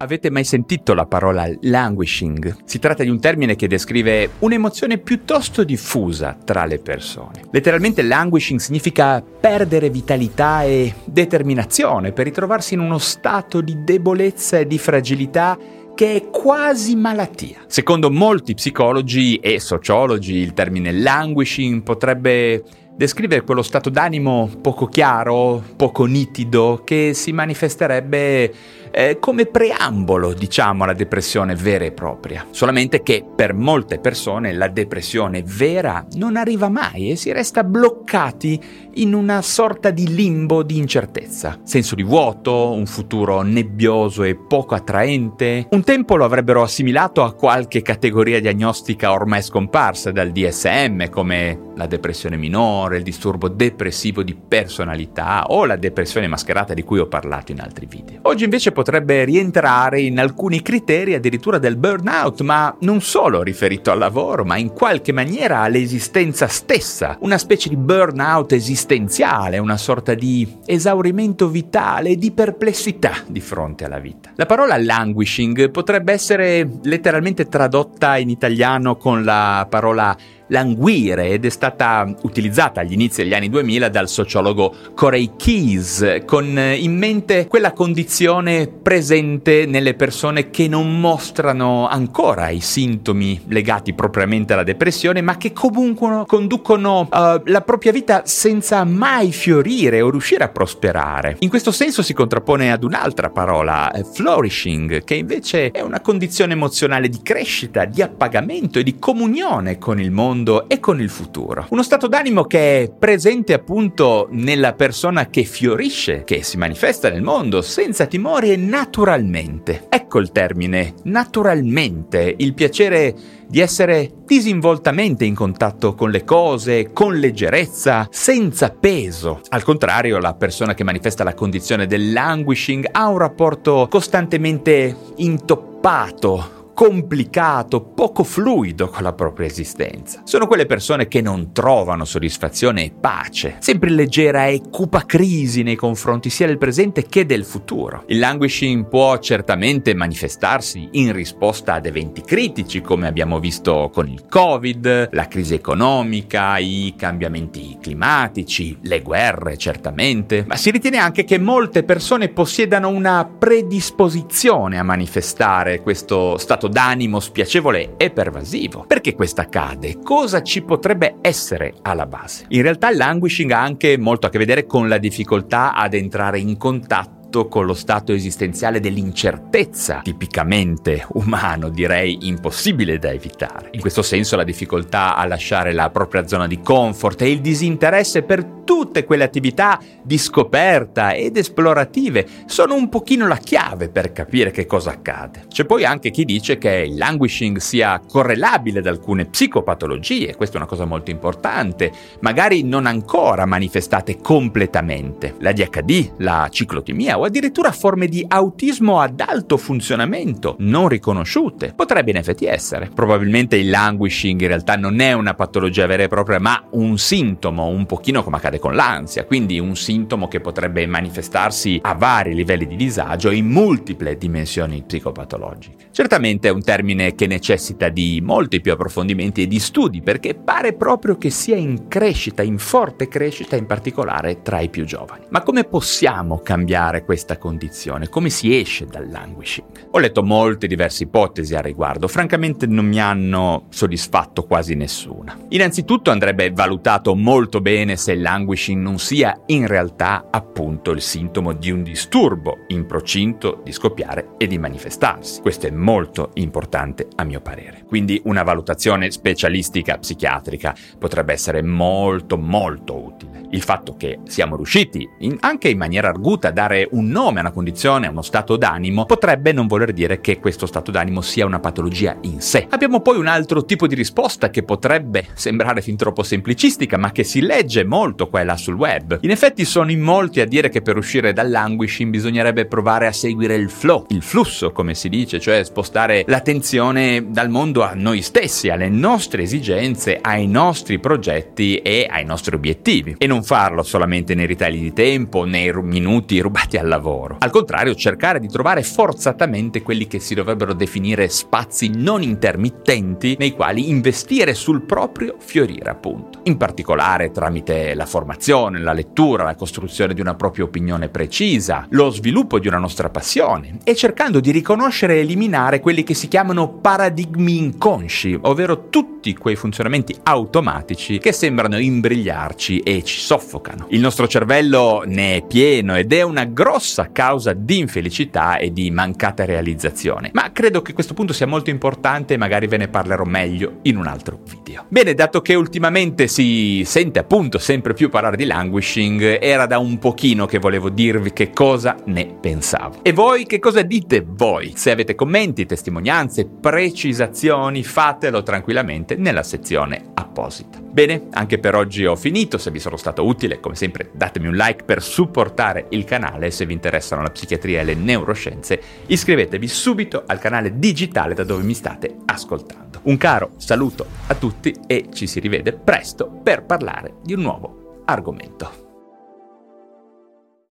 Avete mai sentito la parola languishing? Si tratta di un termine che descrive un'emozione piuttosto diffusa tra le persone. Letteralmente languishing significa perdere vitalità e determinazione per ritrovarsi in uno stato di debolezza e di fragilità che è quasi malattia. Secondo molti psicologi e sociologi il termine languishing potrebbe descrivere quello stato d'animo poco chiaro, poco nitido, che si manifesterebbe eh, come preambolo, diciamo, alla depressione vera e propria. Solamente che per molte persone la depressione vera non arriva mai e si resta bloccati in una sorta di limbo di incertezza. Senso di vuoto, un futuro nebbioso e poco attraente. Un tempo lo avrebbero assimilato a qualche categoria diagnostica ormai scomparsa dal DSM, come la depressione minore, il disturbo depressivo di personalità o la depressione mascherata di cui ho parlato in altri video. Oggi invece potrebbe rientrare in alcuni criteri addirittura del burnout, ma non solo riferito al lavoro, ma in qualche maniera all'esistenza stessa, una specie di burnout esistenziale, una sorta di esaurimento vitale di perplessità di fronte alla vita. La parola languishing potrebbe essere letteralmente tradotta in italiano con la parola languire ed è stata utilizzata agli inizi degli anni 2000 dal sociologo Corey Keyes con in mente quella condizione presente nelle persone che non mostrano ancora i sintomi legati propriamente alla depressione ma che comunque conducono uh, la propria vita senza mai fiorire o riuscire a prosperare. In questo senso si contrappone ad un'altra parola, eh, flourishing, che invece è una condizione emozionale di crescita, di appagamento e di comunione con il mondo mondo e con il futuro. Uno stato d'animo che è presente appunto nella persona che fiorisce, che si manifesta nel mondo senza timori e naturalmente. Ecco il termine, naturalmente, il piacere di essere disinvoltamente in contatto con le cose, con leggerezza, senza peso. Al contrario, la persona che manifesta la condizione del languishing ha un rapporto costantemente intoppato complicato, poco fluido con la propria esistenza. Sono quelle persone che non trovano soddisfazione e pace, sempre leggera e cupa crisi nei confronti sia del presente che del futuro. Il languishing può certamente manifestarsi in risposta ad eventi critici, come abbiamo visto con il Covid, la crisi economica, i cambiamenti climatici, le guerre certamente, ma si ritiene anche che molte persone possiedano una predisposizione a manifestare questo stato d'animo spiacevole e pervasivo. Perché questo accade? Cosa ci potrebbe essere alla base? In realtà il languishing ha anche molto a che vedere con la difficoltà ad entrare in contatto con lo stato esistenziale dell'incertezza, tipicamente umano, direi impossibile da evitare. In questo senso la difficoltà a lasciare la propria zona di comfort e il disinteresse per tutte quelle attività di scoperta ed esplorative sono un pochino la chiave per capire che cosa accade. C'è poi anche chi dice che il languishing sia correlabile ad alcune psicopatologie, questa è una cosa molto importante, magari non ancora manifestate completamente. La DHD, la ciclotimia o addirittura forme di autismo ad alto funzionamento non riconosciute. Potrebbe in effetti essere. Probabilmente il languishing in realtà non è una patologia vera e propria, ma un sintomo, un pochino come accade con l'ansia, quindi un sintomo che potrebbe manifestarsi a vari livelli di disagio in multiple dimensioni psicopatologiche. Certamente è un termine che necessita di molti più approfondimenti e di studi perché pare proprio che sia in crescita, in forte crescita in particolare tra i più giovani. Ma come possiamo cambiare questa condizione? Come si esce dal languishing? Ho letto molte diverse ipotesi al riguardo, francamente non mi hanno soddisfatto quasi nessuna. Innanzitutto andrebbe valutato molto bene se il languishing non sia in realtà appunto il sintomo di un disturbo in procinto di scoppiare e di manifestarsi. Questo è molto importante a mio parere. Quindi una valutazione specialistica psichiatrica potrebbe essere molto molto utile. Il fatto che siamo riusciti, in, anche in maniera arguta, a dare un nome a una condizione, a uno stato d'animo, potrebbe non voler dire che questo stato d'animo sia una patologia in sé. Abbiamo poi un altro tipo di risposta che potrebbe sembrare fin troppo semplicistica, ma che si legge molto qua e là sul web. In effetti sono in molti a dire che per uscire dall'anguishing bisognerebbe provare a seguire il flow, il flusso, come si dice, cioè spostare l'attenzione dal mondo a noi stessi, alle nostre esigenze, ai nostri progetti e ai nostri obiettivi. E non farlo solamente nei ritagli di tempo, nei minuti rubati lavoro. Al contrario, cercare di trovare forzatamente quelli che si dovrebbero definire spazi non intermittenti nei quali investire sul proprio fiorire, appunto. In particolare tramite la formazione, la lettura, la costruzione di una propria opinione precisa, lo sviluppo di una nostra passione e cercando di riconoscere e eliminare quelli che si chiamano paradigmi inconsci, ovvero tutti quei funzionamenti automatici che sembrano imbrigliarci e ci soffocano. Il nostro cervello ne è pieno ed è una grossa causa di infelicità e di mancata realizzazione. Ma credo che questo punto sia molto importante e magari ve ne parlerò meglio in un altro video. Bene, dato che ultimamente si sente appunto sempre più parlare di languishing, era da un pochino che volevo dirvi che cosa ne pensavo. E voi che cosa dite voi? Se avete commenti, testimonianze, precisazioni, fatelo tranquillamente nella sezione apposita. Bene, anche per oggi ho finito, se vi sono stato utile, come sempre datemi un like per supportare il canale se vi interessano la psichiatria e le neuroscienze, iscrivetevi subito al canale digitale da dove mi state ascoltando. Un caro saluto a tutti e ci si rivede presto per parlare di un nuovo argomento.